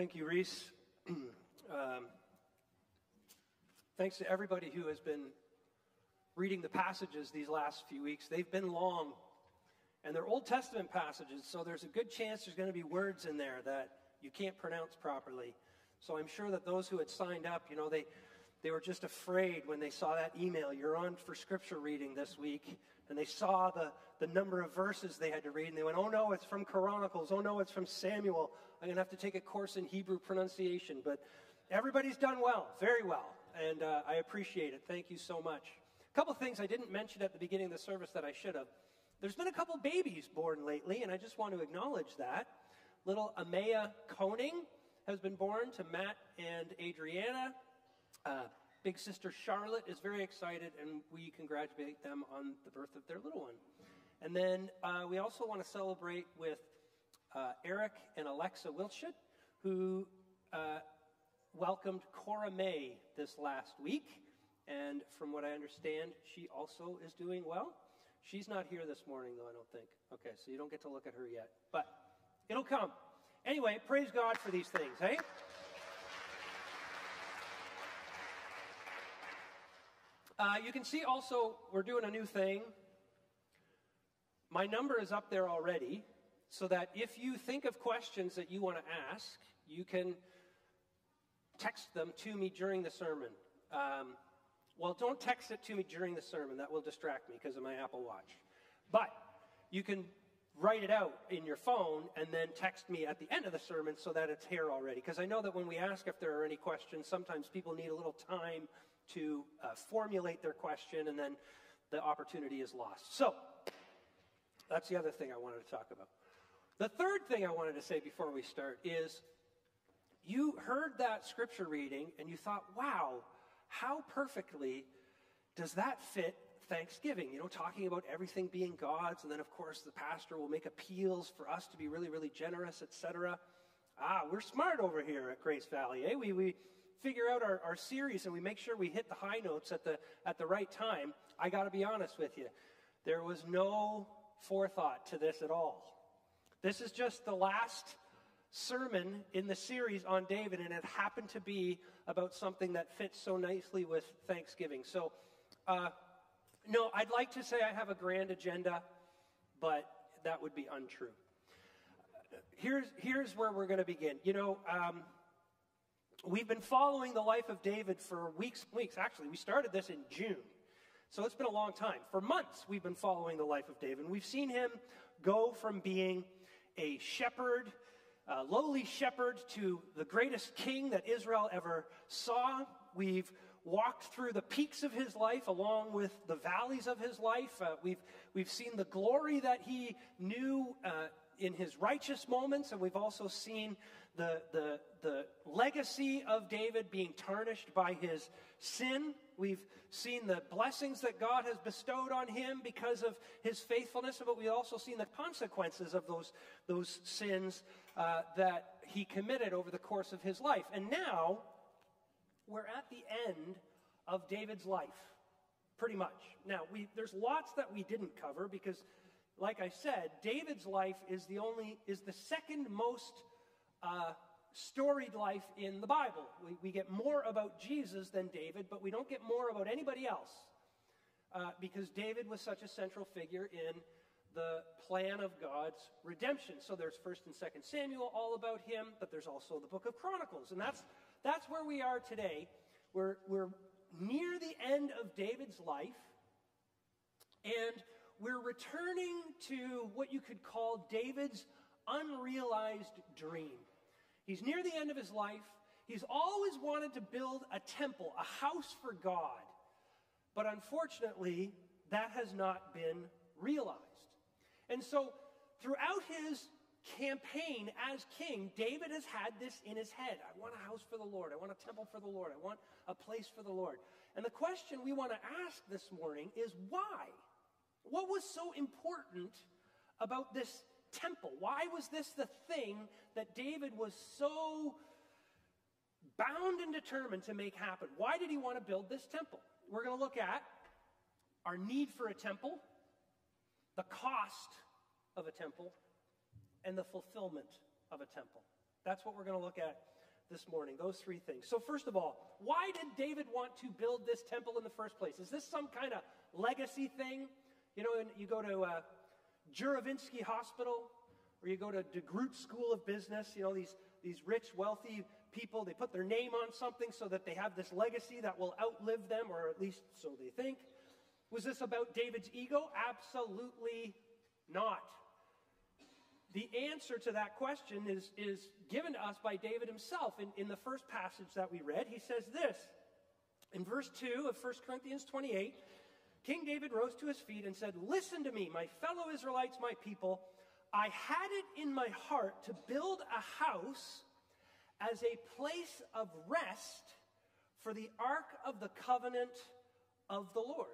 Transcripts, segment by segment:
Thank you, Reese. um, thanks to everybody who has been reading the passages these last few weeks. They've been long, and they're Old Testament passages, so there's a good chance there's going to be words in there that you can't pronounce properly. So I'm sure that those who had signed up, you know, they, they were just afraid when they saw that email. You're on for scripture reading this week. And they saw the, the number of verses they had to read. And they went, oh no, it's from Chronicles. Oh no, it's from Samuel. I'm going to have to take a course in Hebrew pronunciation. But everybody's done well, very well. And uh, I appreciate it. Thank you so much. A couple things I didn't mention at the beginning of the service that I should have. There's been a couple babies born lately, and I just want to acknowledge that. Little Amaya Koning has been born to Matt and Adriana. Uh, big sister Charlotte is very excited, and we congratulate them on the birth of their little one. And then uh, we also want to celebrate with uh, Eric and Alexa Wilshut, who uh, welcomed Cora May this last week. And from what I understand, she also is doing well. She's not here this morning, though, I don't think. Okay, so you don't get to look at her yet. But it'll come. Anyway, praise God for these things, hey? Uh, you can see also we're doing a new thing. My number is up there already, so that if you think of questions that you want to ask, you can text them to me during the sermon. Um, well, don't text it to me during the sermon, that will distract me because of my Apple Watch. But you can write it out in your phone and then text me at the end of the sermon so that it's here already. Because I know that when we ask if there are any questions, sometimes people need a little time to uh, formulate their question, and then the opportunity is lost. So, that's the other thing I wanted to talk about. The third thing I wanted to say before we start is you heard that scripture reading and you thought, wow, how perfectly does that fit Thanksgiving? You know, talking about everything being God's, and then, of course, the pastor will make appeals for us to be really, really generous, etc. Ah, we're smart over here at Grace Valley, eh? We, we, figure out our, our series and we make sure we hit the high notes at the, at the right time, I got to be honest with you. There was no forethought to this at all. This is just the last sermon in the series on David, and it happened to be about something that fits so nicely with Thanksgiving. So, uh, no, I'd like to say I have a grand agenda, but that would be untrue. Here's, here's where we're going to begin. You know, um, We've been following the life of David for weeks, weeks. Actually, we started this in June. So it's been a long time. For months, we've been following the life of David. We've seen him go from being a shepherd, a lowly shepherd, to the greatest king that Israel ever saw. We've walked through the peaks of his life along with the valleys of his life. Uh, we've, we've seen the glory that he knew uh, in his righteous moments, and we've also seen the, the, the legacy of David being tarnished by his sin. We've seen the blessings that God has bestowed on him because of his faithfulness, but we've also seen the consequences of those, those sins uh, that he committed over the course of his life. And now we're at the end of David's life, pretty much. Now, we, there's lots that we didn't cover because like I said, David's life is the only is the second most uh, storied life in the Bible. We, we, get more about Jesus than David, but we don't get more about anybody else uh, because David was such a central figure in the plan of God's redemption. So there's First and Second Samuel, all about him, but there's also the Book of Chronicles, and that's that's where we are today. We're we're near the end of David's life, and we're returning to what you could call David's unrealized dream. He's near the end of his life. He's always wanted to build a temple, a house for God. But unfortunately, that has not been realized. And so, throughout his campaign as king, David has had this in his head. I want a house for the Lord. I want a temple for the Lord. I want a place for the Lord. And the question we want to ask this morning is why? What was so important about this temple? Why was this the thing that David was so bound and determined to make happen? Why did he want to build this temple? We're going to look at our need for a temple, the cost of a temple, and the fulfillment of a temple. That's what we're going to look at this morning, those three things. So, first of all, why did David want to build this temple in the first place? Is this some kind of legacy thing? You know, you go to uh, Juravinsky Hospital, or you go to DeGroote School of Business, you know, these, these rich, wealthy people, they put their name on something so that they have this legacy that will outlive them, or at least so they think. Was this about David's ego? Absolutely not. The answer to that question is, is given to us by David himself in, in the first passage that we read. He says this in verse 2 of 1 Corinthians 28 King David rose to his feet and said, Listen to me, my fellow Israelites, my people. I had it in my heart to build a house as a place of rest for the ark of the covenant of the Lord.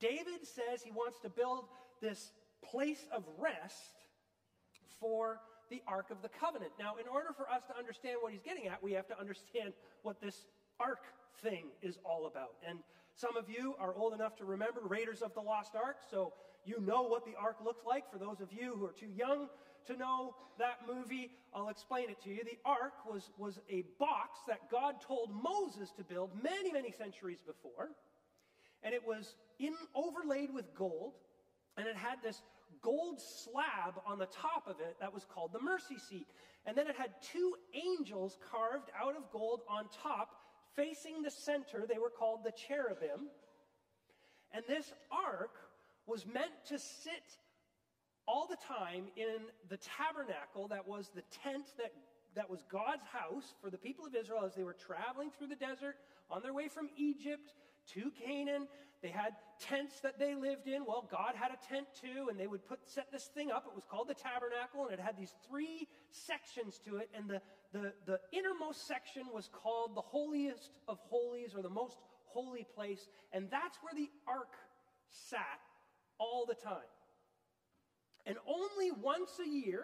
David says he wants to build this place of rest for the ark of the covenant. Now, in order for us to understand what he's getting at, we have to understand what this ark thing is all about. And some of you are old enough to remember Raiders of the Lost Ark, so you know what the ark looks like. For those of you who are too young to know that movie, I'll explain it to you. The ark was, was a box that God told Moses to build many, many centuries before. And it was in, overlaid with gold, and it had this gold slab on the top of it that was called the mercy seat. And then it had two angels carved out of gold on top, facing the center. They were called the cherubim. And this ark was meant to sit all the time in the tabernacle that was the tent that, that was God's house for the people of Israel as they were traveling through the desert on their way from Egypt to Canaan. They had tents that they lived in. Well, God had a tent too, and they would put set this thing up. It was called the tabernacle, and it had these three sections to it. And the, the, the innermost section was called the holiest of holies, or the most holy place. And that's where the ark sat all the time. And only once a year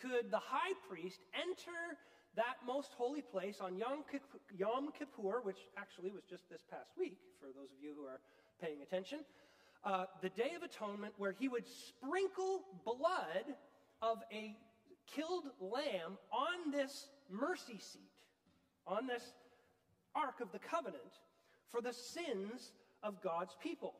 could the high priest enter that most holy place on Yom Kippur, which actually was just this past week, for those of you who are paying attention, uh, the Day of Atonement, where he would sprinkle blood of a killed lamb on this mercy seat, on this Ark of the Covenant, for the sins of God's people.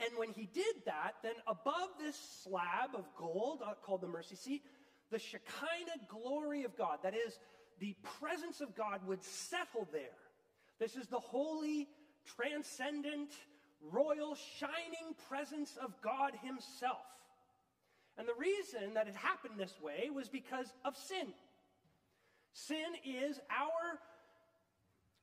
And when he did that, then above this slab of gold uh, called the mercy seat, the Shekinah glory of God, that is, the presence of God, would settle there. This is the holy, transcendent, royal, shining presence of God Himself. And the reason that it happened this way was because of sin. Sin is our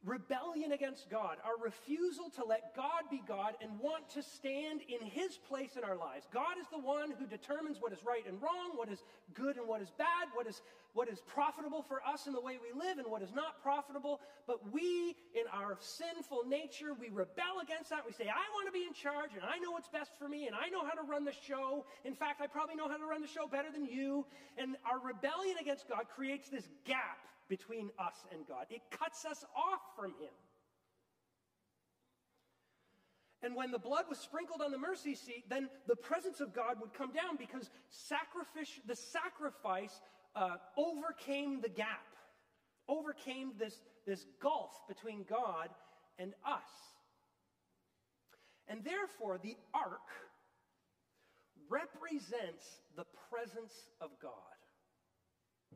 rebellion against God, our refusal to let God be God and want to stand in His place in our lives. God is the one who determines what is right and wrong, what is good and what is bad, what is, what is profitable for us in the way we live and what is not profitable. But we, in our sinful nature, we rebel against that. We say, I want to be in charge and I know what's best for me and I know how to run the show. In fact, I probably know how to run the show better than you. And our rebellion against God creates this gap between us and God. It cuts us off from Him. And when the blood was sprinkled on the mercy seat, then the presence of God would come down because sacrifice, the sacrifice uh, overcame the gap, overcame this, this gulf between God and us. And therefore, the ark represents the presence of God.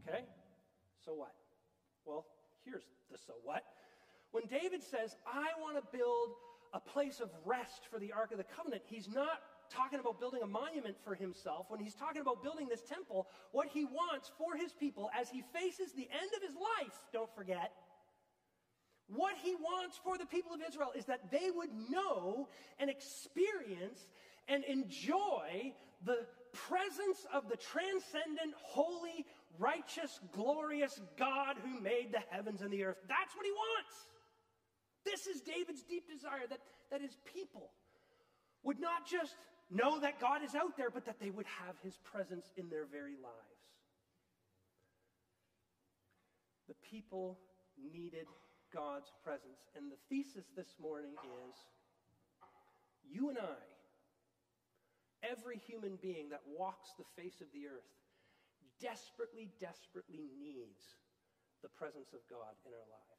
Okay? So what? Well, here's the so what. When David says, I want to build a place of rest for the Ark of the Covenant, he's not talking about building a monument for himself. When he's talking about building this temple, what he wants for his people as he faces the end of his life, don't forget, what he wants for the people of Israel is that they would know and experience and enjoy the presence of the transcendent, holy, righteous, glorious God who made the heavens and the earth. That's what he wants. This is David's deep desire that, that his people would not just know that God is out there, but that they would have his presence in their very lives. The people needed God's presence. And the thesis this morning is you and I, every human being that walks the face of the earth, desperately, desperately needs the presence of God in our lives.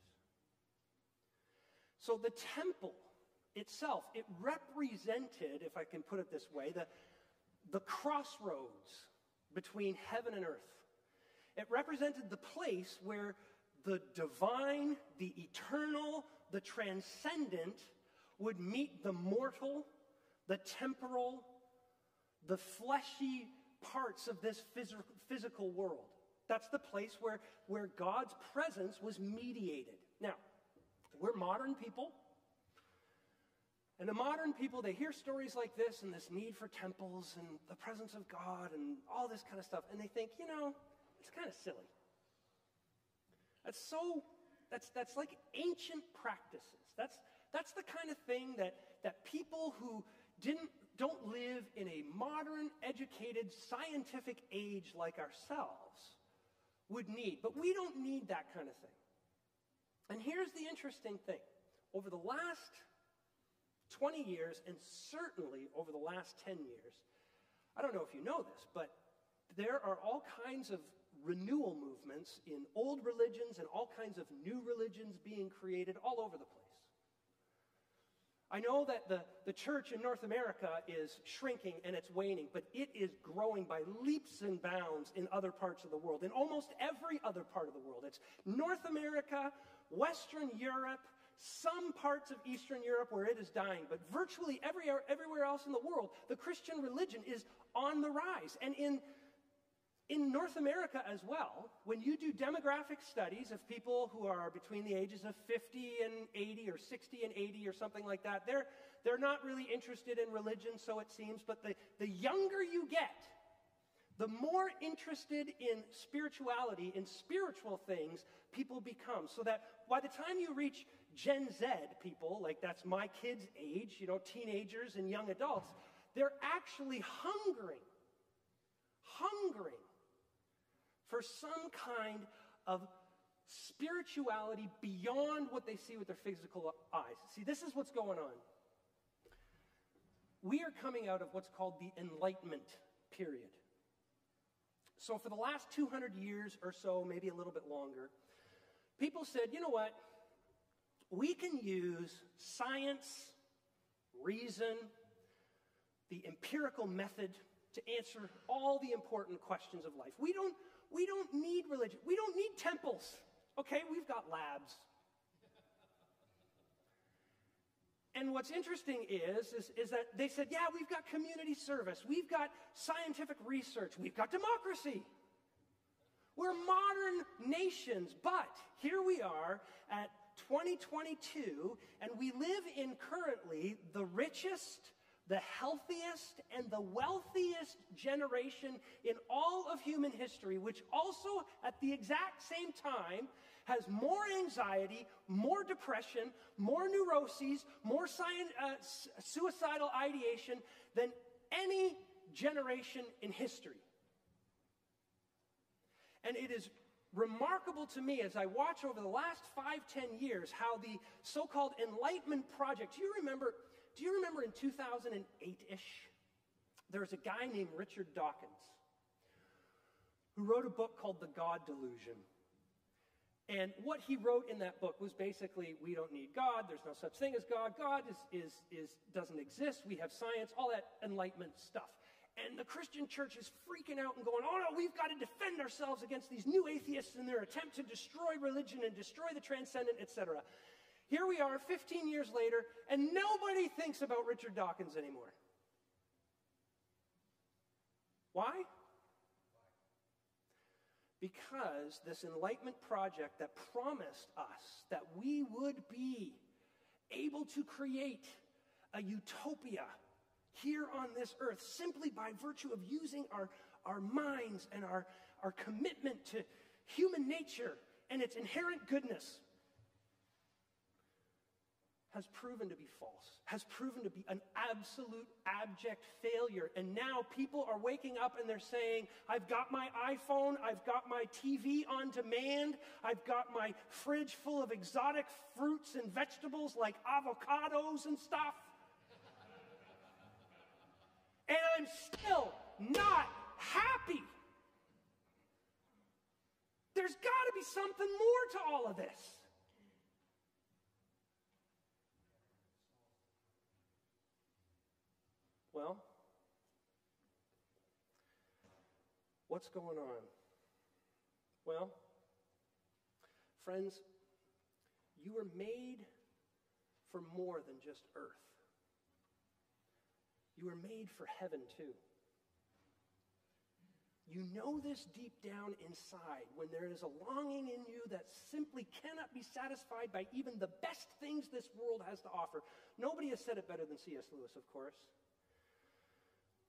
So the temple itself, it represented, if I can put it this way, the, the crossroads between heaven and earth. It represented the place where the divine, the eternal, the transcendent would meet the mortal, the temporal, the fleshy parts of this phys- physical world. That's the place where, where God's presence was mediated. Now, we're modern people. And the modern people, they hear stories like this and this need for temples and the presence of God and all this kind of stuff, and they think, you know, it's kind of silly. That's so, that's, that's like ancient practices. That's, that's the kind of thing that, that people who didn't, don't live in a modern, educated, scientific age like ourselves would need. But we don't need that kind of thing. And here's the interesting thing over the last 20 years, and certainly over the last 10 years, I don't know if you know this, but there are all kinds of renewal movements in old religions and all kinds of new religions being created all over the place. I know that the, the church in North America is shrinking and it's waning, but it is growing by leaps and bounds in other parts of the world, in almost every other part of the world. It's North America, Western Europe, some parts of Eastern Europe where it is dying, but virtually every, everywhere else in the world, the Christian religion is on the rise. And in in North America as well, when you do demographic studies of people who are between the ages of 50 and 80 or 60 and 80 or something like that, they're, they're not really interested in religion, so it seems, but the, the younger you get, the more interested in spirituality, in spiritual things, people become. So that by the time you reach Gen Z people, like that's my kids' age, you know, teenagers and young adults, they're actually hungering, hungering for some kind of spirituality beyond what they see with their physical eyes. See, this is what's going on. We are coming out of what's called the Enlightenment period. So, for the last 200 years or so, maybe a little bit longer, people said, you know what? We can use science, reason, the empirical method to answer all the important questions of life. We don't, we don't need religion. We don't need temples. Okay, we've got labs. And what's interesting is, is, is, that they said, yeah, we've got community service, we've got scientific research, we've got democracy. We're modern nations, but here we are at 2022, and we live in currently the richest, the healthiest and the wealthiest generation in all of human history, which also at the exact same time has more anxiety, more depression, more neuroses, more uh, suicidal ideation than any generation in history. And it is remarkable to me as I watch over the last five, ten years how the so called Enlightenment Project, do you remember? Do you remember in 2008 ish? There was a guy named Richard Dawkins who wrote a book called The God Delusion. And what he wrote in that book was basically we don't need God, there's no such thing as God, God is, is, is, doesn't exist, we have science, all that enlightenment stuff. And the Christian church is freaking out and going, oh no, we've got to defend ourselves against these new atheists and their attempt to destroy religion and destroy the transcendent, etc. Here we are 15 years later, and nobody thinks about Richard Dawkins anymore. Why? Because this Enlightenment project that promised us that we would be able to create a utopia here on this earth simply by virtue of using our, our minds and our, our commitment to human nature and its inherent goodness has proven to be false, has proven to be an absolute abject failure. And now people are waking up and they're saying, I've got my iPhone, I've got my TV on demand, I've got my fridge full of exotic fruits and vegetables like avocados and stuff. and I'm still not happy. There's got to be something more to all of this. Well, what's going on? Well, friends, you were made for more than just earth. You were made for heaven too. You know this deep down inside when there is a longing in you that simply cannot be satisfied by even the best things this world has to offer. Nobody has said it better than C.S. Lewis, of course.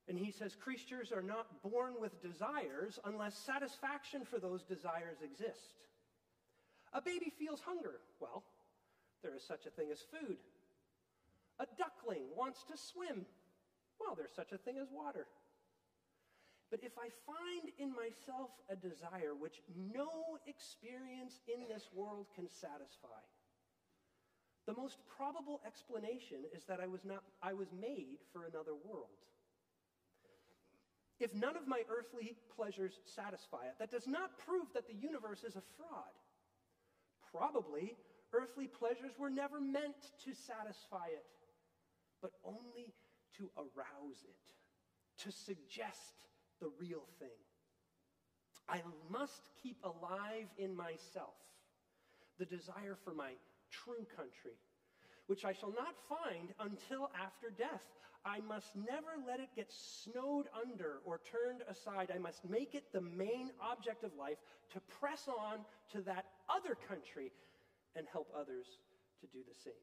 And he says creatures are not born with desires unless satisfaction for those desires exist. A baby feels hunger. Well, there is such a thing as food. A duckling wants to swim. Well, there's such a thing as water. But if I find in myself a desire which no experience in this world can satisfy, the most probable explanation is that I was, not, I was made for another world. If none of my earthly pleasures satisfy it, that does not prove that the universe is a fraud. Probably, earthly pleasures were never meant to satisfy it, but only to arouse it, to suggest the real thing. I must keep alive in myself the desire for my true country, which I shall not find until after death. I must never let it get snowed under or turned aside. I must make it the main object of life to press on to that other country and help others to do the same.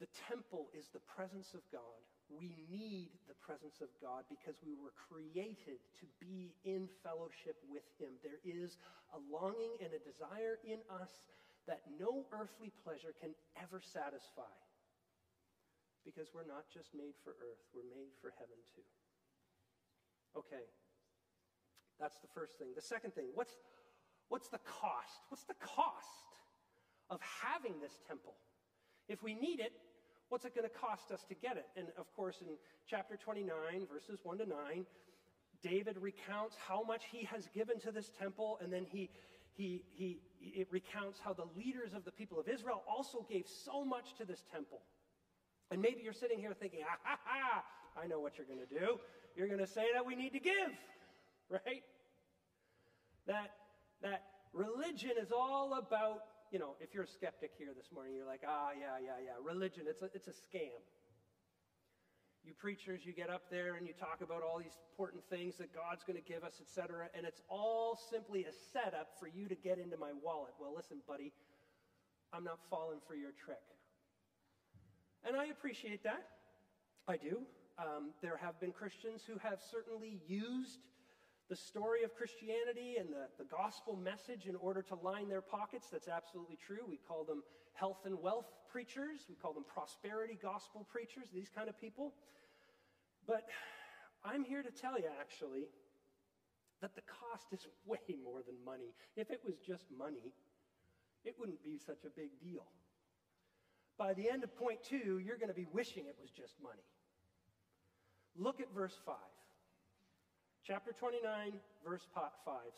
The temple is the presence of God. We need the presence of God because we were created to be in fellowship with Him. There is a longing and a desire in us that no earthly pleasure can ever satisfy because we're not just made for earth, we're made for heaven too. Okay, that's the first thing. The second thing, what's, what's the cost? What's the cost of having this temple? If we need it, what's it going to cost us to get it? And of course, in chapter 29, verses 1 to 9, David recounts how much he has given to this temple, and then he, he, he, it recounts how the leaders of the people of Israel also gave so much to this temple. And maybe you're sitting here thinking, ah, ha, ha, I know what you're going to do. You're going to say that we need to give, right? That, that religion is all about you know, if you're a skeptic here this morning, you're like, ah, yeah, yeah, yeah, religion, it's a, it's a scam. You preachers, you get up there and you talk about all these important things that God's going to give us, etc., and it's all simply a setup for you to get into my wallet. Well, listen, buddy, I'm not falling for your trick. And I appreciate that. I do. Um, there have been Christians who have certainly used the story of Christianity and the, the gospel message in order to line their pockets. That's absolutely true. We call them health and wealth preachers, we call them prosperity gospel preachers, these kind of people. But I'm here to tell you, actually, that the cost is way more than money. If it was just money, it wouldn't be such a big deal. By the end of point two, you're going to be wishing it was just money. Look at verse 5 chapter 29, verse 5.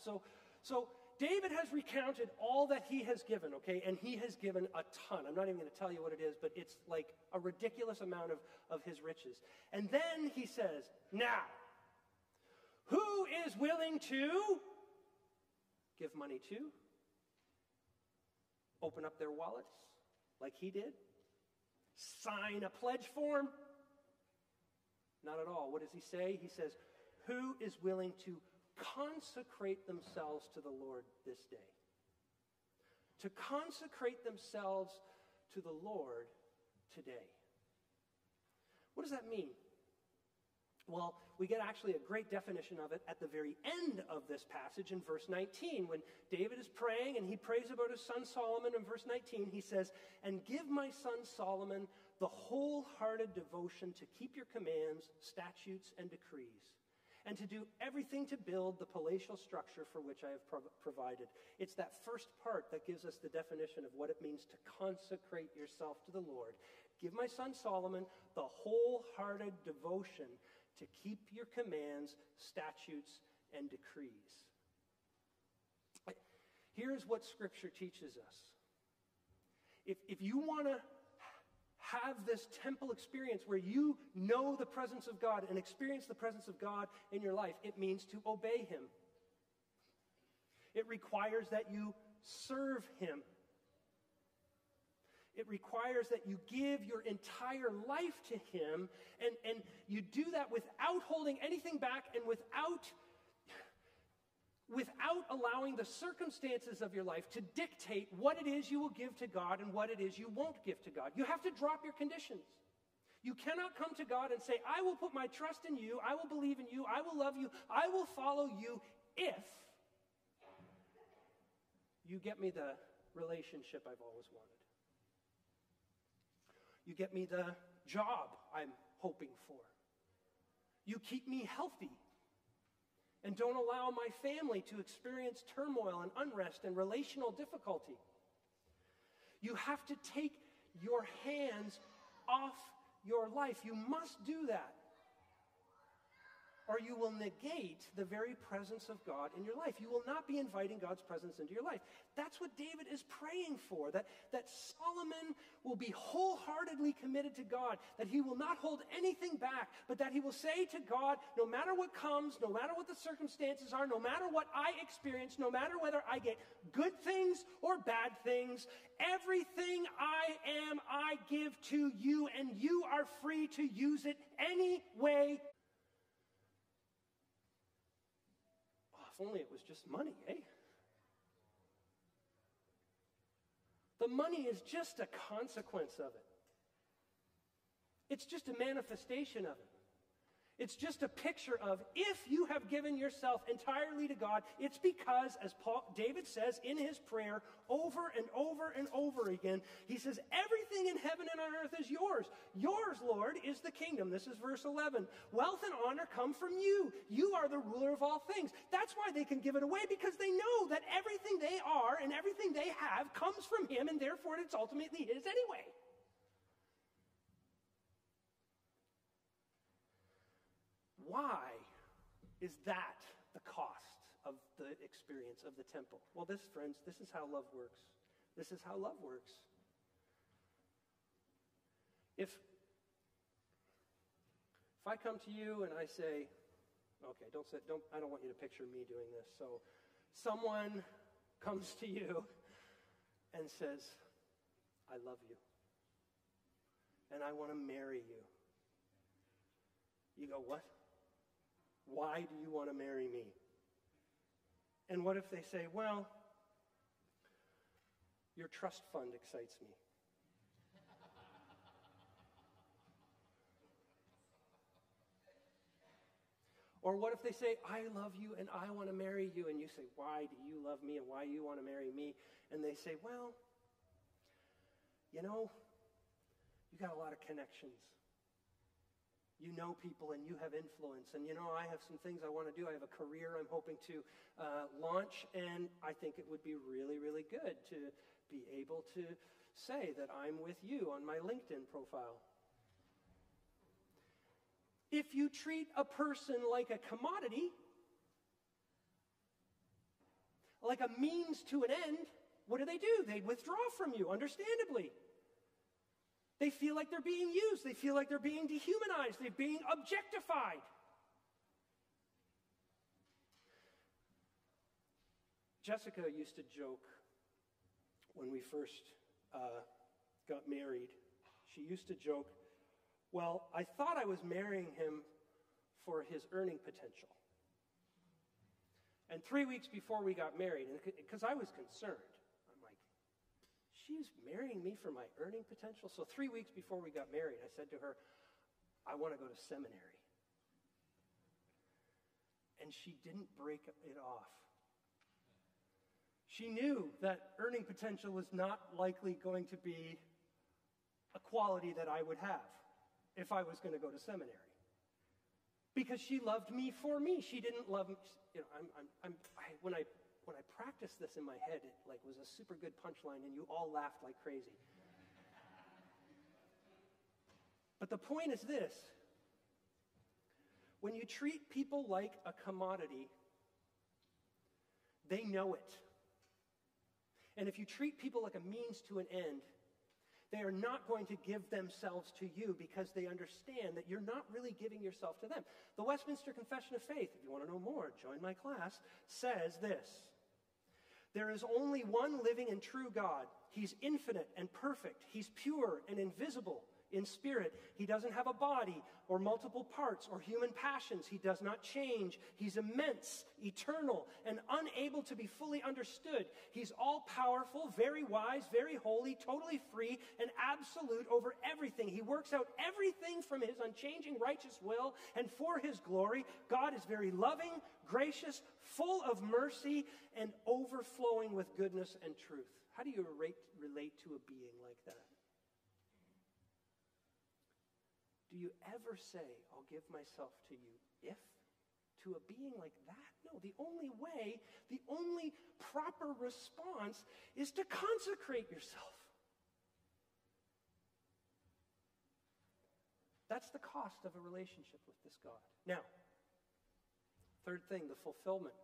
So, so David has recounted all that he has given, okay? And he has given a ton. I'm not even going to tell you what it is, but it's like a ridiculous amount of, of his riches. And then he says, Now, who is willing to give money to? Open up their wallets like he did? Sign a pledge form? Not at all. What does he say? He says, who is willing to consecrate themselves to the Lord this day? To consecrate themselves to the Lord today. What does that mean? Well, we get actually a great definition of it at the very end of this passage in verse 19. When David is praying and he prays about his son Solomon in verse 19, he says, And give my son Solomon the wholehearted devotion to keep your commands, statutes, and decrees and to do everything to build the palatial structure for which I have prov- provided. It's that first part that gives us the definition of what it means to consecrate yourself to the Lord. Give my son Solomon the wholehearted devotion to keep your commands, statutes, and decrees. Here's what Scripture teaches us. If, if you want to have this temple experience where you know the presence of God and experience the presence of God in your life, it means to obey Him. It requires that you serve Him. It requires that you give your entire life to Him, and, and you do that without holding anything back and without without allowing the circumstances of your life to dictate what it is you will give to God and what it is you won't give to God. You have to drop your conditions. You cannot come to God and say, I will put my trust in you, I will believe in you, I will love you, I will follow you if you get me the relationship I've always wanted. You get me the job I'm hoping for. You keep me healthy and don't allow my family to experience turmoil and unrest and relational difficulty. You have to take your hands off your life. You must do that or you will negate the very presence of God in your life. You will not be inviting God's presence into your life. That's what David is praying for, that, that Solomon will be wholeheartedly committed to God, that he will not hold anything back, but that he will say to God, no matter what comes, no matter what the circumstances are, no matter what I experience, no matter whether I get good things or bad things, everything I am, I give to you, and you are free to use it any way only it was just money, eh? The money is just a consequence of it. It's just a manifestation of it. It's just a picture of if you have given yourself entirely to God, it's because, as Paul, David says in his prayer over and over and over again, he says, Everything in heaven and on earth is yours. Yours, Lord, is the kingdom. This is verse 11. Wealth and honor come from you. You are the ruler of all things. That's why they can give it away because they know that everything they are and everything they have comes from him, and therefore it's ultimately his anyway. Why is that the cost of the experience of the temple? Well, this, friends, this is how love works. This is how love works. If, if I come to you and I say, okay, don't say, don't, I don't want you to picture me doing this. So someone comes to you and says, I love you. And I want to marry you. You go, what? Why do you want to marry me? And what if they say, Well, your trust fund excites me? Or what if they say, I love you and I want to marry you? And you say, Why do you love me and why you want to marry me? And they say, Well, you know, you got a lot of connections you know people and you have influence. And you know, I have some things I want to do. I have a career I'm hoping to uh, launch, and I think it would be really, really good to be able to say that I'm with you on my LinkedIn profile. If you treat a person like a commodity, like a means to an end, what do they do? They withdraw from you, understandably. They feel like they're being used. They feel like they're being dehumanized. They're being objectified. Jessica used to joke when we first uh, got married. She used to joke, Well, I thought I was marrying him for his earning potential. And three weeks before we got married, because I was concerned, she's marrying me for my earning potential. So, three weeks before we got married, I said to her, I want to go to seminary. And she didn't break it off. She knew that earning potential was not likely going to be a quality that I would have if I was going to go to seminary. Because she loved me for me. She didn't love me. You know, I'm, I'm, I'm, I, when I when I practiced this in my head, it like was a super good punchline, and you all laughed like crazy. But the point is this When you treat people like a commodity, they know it. And if you treat people like a means to an end, they are not going to give themselves to you because they understand that you're not really giving yourself to them. The Westminster Confession of Faith, if you want to know more, join my class, says this There is only one living and true God. He's infinite and perfect, He's pure and invisible in spirit. He doesn't have a body or multiple parts or human passions. He does not change. He's immense, eternal, and unable to be fully understood. He's all powerful, very wise, very holy, totally free, and absolute over everything. He works out everything from his unchanging righteous will and for his glory. God is very loving, gracious, full of mercy, and overflowing with goodness and truth. How do you relate, relate to a being like that? Do you ever say, I'll give myself to you if? To a being like that? No, the only way, the only proper response is to consecrate yourself. That's the cost of a relationship with this God. Now, third thing, the fulfillment.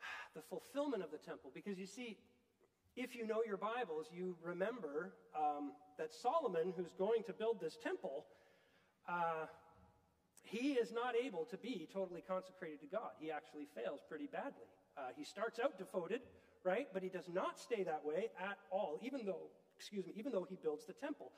The fulfillment of the temple. Because you see, if you know your Bibles, you remember um, that Solomon, who's going to build this temple, uh, he is not able to be totally consecrated to God. He actually fails pretty badly. Uh, he starts out devoted, right? But he does not stay that way at all, even though, excuse me, even though he builds the temple.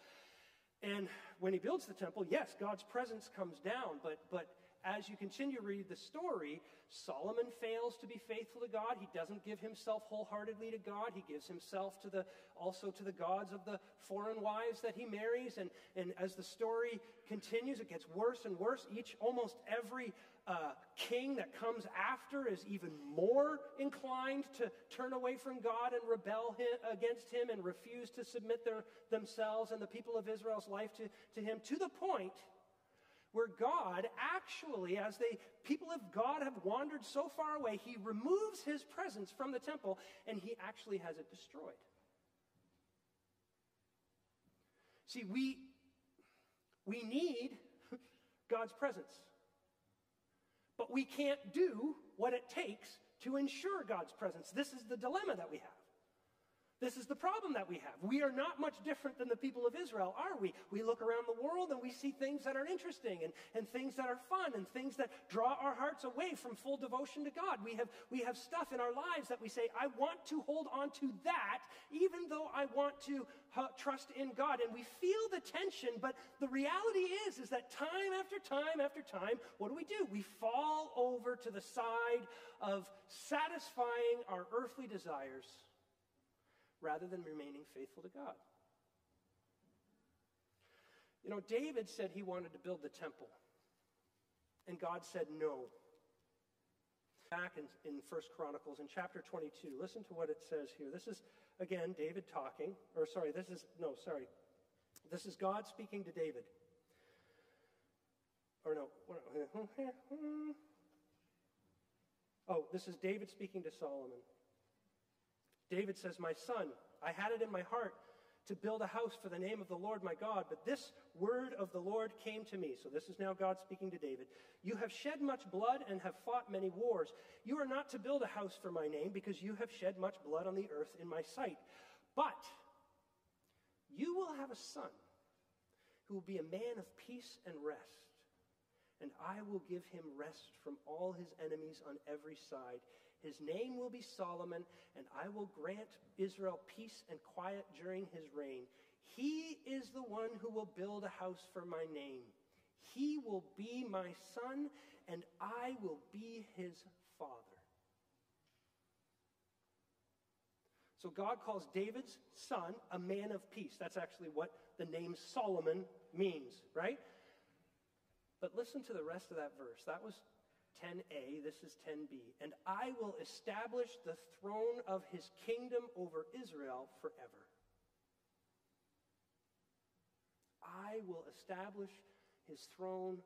And when he builds the temple, yes, God's presence comes down, but, but as you continue to read the story, Solomon fails to be faithful to God. He doesn't give himself wholeheartedly to God. He gives himself to the also to the gods of the foreign wives that he marries. And, and as the story continues, it gets worse and worse. Each almost every uh, king that comes after is even more inclined to turn away from God and rebel him, against him and refuse to submit their, themselves and the people of Israel's life to, to him to the point where God actually, as the people of God have wandered so far away, he removes his presence from the temple and he actually has it destroyed. See, we, we need God's presence, but we can't do what it takes to ensure God's presence. This is the dilemma that we have. This is the problem that we have. We are not much different than the people of Israel, are we? We look around the world and we see things that are interesting and, and things that are fun and things that draw our hearts away from full devotion to God. We have, we have stuff in our lives that we say, I want to hold on to that, even though I want to uh, trust in God. And we feel the tension, but the reality is, is that time after time after time, what do we do? We fall over to the side of satisfying our earthly desires rather than remaining faithful to God. You know, David said he wanted to build the temple, and God said no. Back in, in 1 Chronicles, in chapter 22, listen to what it says here. This is, again, David talking, or sorry, this is, no, sorry. This is God speaking to David. Or no, oh, this is David speaking to Solomon. David says, My son, I had it in my heart to build a house for the name of the Lord my God, but this word of the Lord came to me. So this is now God speaking to David. You have shed much blood and have fought many wars. You are not to build a house for my name because you have shed much blood on the earth in my sight. But you will have a son who will be a man of peace and rest. And I will give him rest from all his enemies on every side. His name will be Solomon, and I will grant Israel peace and quiet during his reign. He is the one who will build a house for my name. He will be my son, and I will be his father. So God calls David's son a man of peace. That's actually what the name Solomon means, right? But listen to the rest of that verse. That was 10a, this is 10b. And I will establish the throne of his kingdom over Israel forever. I will establish his throne,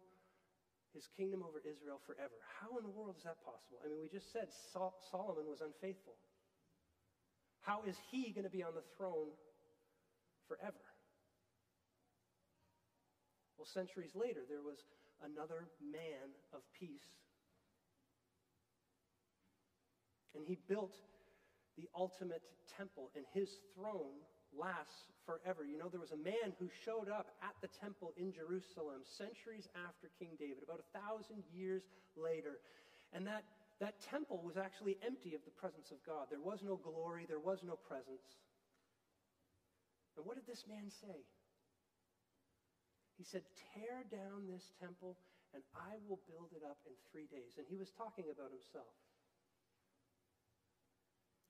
his kingdom over Israel forever. How in the world is that possible? I mean, we just said Sol- Solomon was unfaithful. How is he going to be on the throne forever? Well, centuries later, there was another man of peace. And he built the ultimate temple, and his throne lasts forever. You know, there was a man who showed up at the temple in Jerusalem centuries after King David, about a thousand years later. And that, that temple was actually empty of the presence of God. There was no glory, there was no presence. And what did this man say? He said, Tear down this temple, and I will build it up in three days. And he was talking about himself.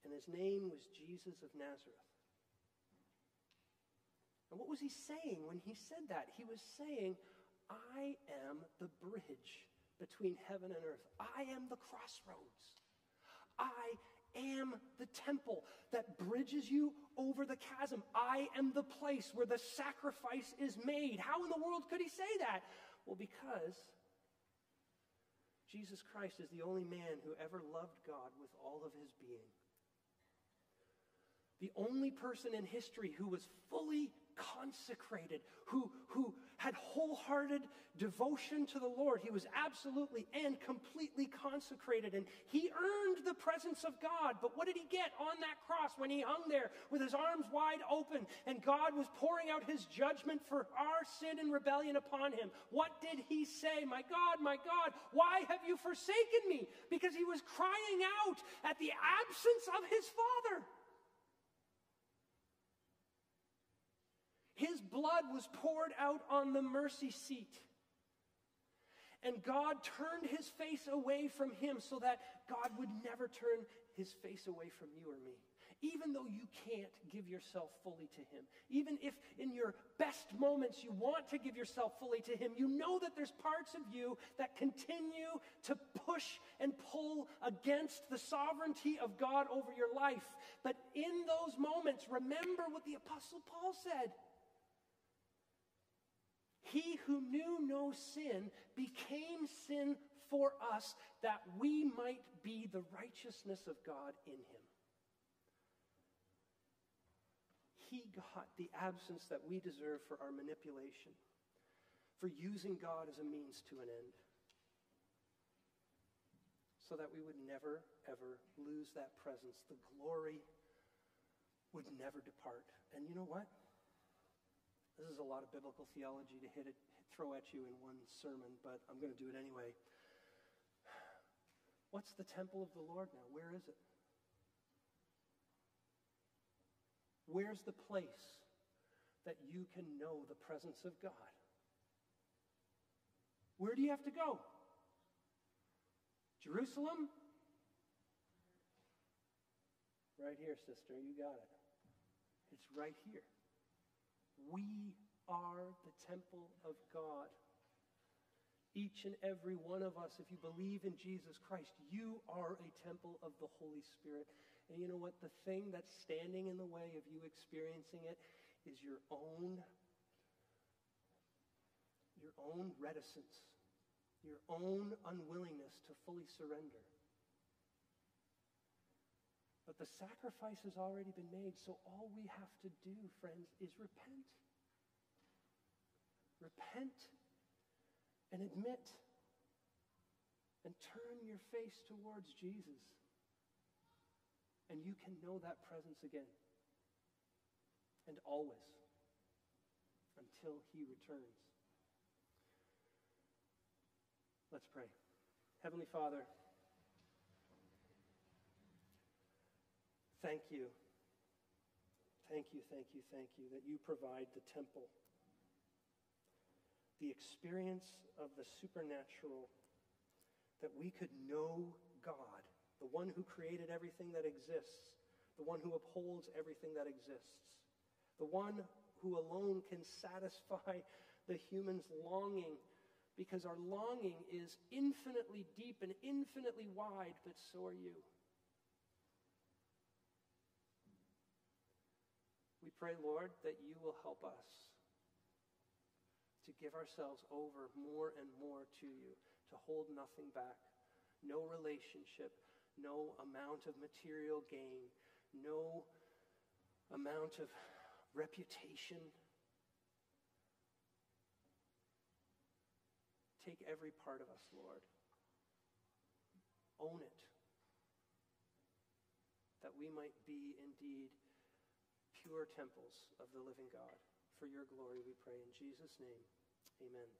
And his name was Jesus of Nazareth. And what was he saying when he said that? He was saying, I am the bridge between heaven and earth. I am the crossroads. I am the temple that bridges you over the chasm. I am the place where the sacrifice is made. How in the world could he say that? Well, because Jesus Christ is the only man who ever loved God with all of his being. The only person in history who was fully consecrated, who, who had wholehearted devotion to the Lord. He was absolutely and completely consecrated, and he earned the presence of God. But what did he get on that cross when he hung there with his arms wide open and God was pouring out his judgment for our sin and rebellion upon him? What did he say? My God, my God, why have you forsaken me? Because he was crying out at the absence of his Father. His blood was poured out on the mercy seat. And God turned his face away from him so that God would never turn his face away from you or me. Even though you can't give yourself fully to him, even if in your best moments you want to give yourself fully to him, you know that there's parts of you that continue to push and pull against the sovereignty of God over your life. But in those moments, remember what the Apostle Paul said. He who knew no sin became sin for us that we might be the righteousness of God in him. He got the absence that we deserve for our manipulation, for using God as a means to an end, so that we would never, ever lose that presence. The glory would never depart. And you know what? This is a lot of biblical theology to hit it, throw at you in one sermon, but I'm going to do it anyway. What's the temple of the Lord now? Where is it? Where's the place that you can know the presence of God? Where do you have to go? Jerusalem? Right here, sister. You got it. It's right here. We are the temple of God. Each and every one of us, if you believe in Jesus Christ, you are a temple of the Holy Spirit. And you know what? The thing that's standing in the way of you experiencing it is your own your own reticence, your own unwillingness to fully surrender. But the sacrifice has already been made, so all we have to do, friends, is repent. Repent and admit and turn your face towards Jesus. And you can know that presence again. And always. Until he returns. Let's pray. Heavenly Father, Thank you. Thank you, thank you, thank you that you provide the temple, the experience of the supernatural, that we could know God, the one who created everything that exists, the one who upholds everything that exists, the one who alone can satisfy the human's longing because our longing is infinitely deep and infinitely wide, but so are you. Pray, Lord, that you will help us to give ourselves over more and more to you, to hold nothing back. No relationship, no amount of material gain, no amount of reputation Take every part of us, Lord. Own it. That we might be indeed pure temples of the living God. For your glory, we pray in Jesus' name. Amen.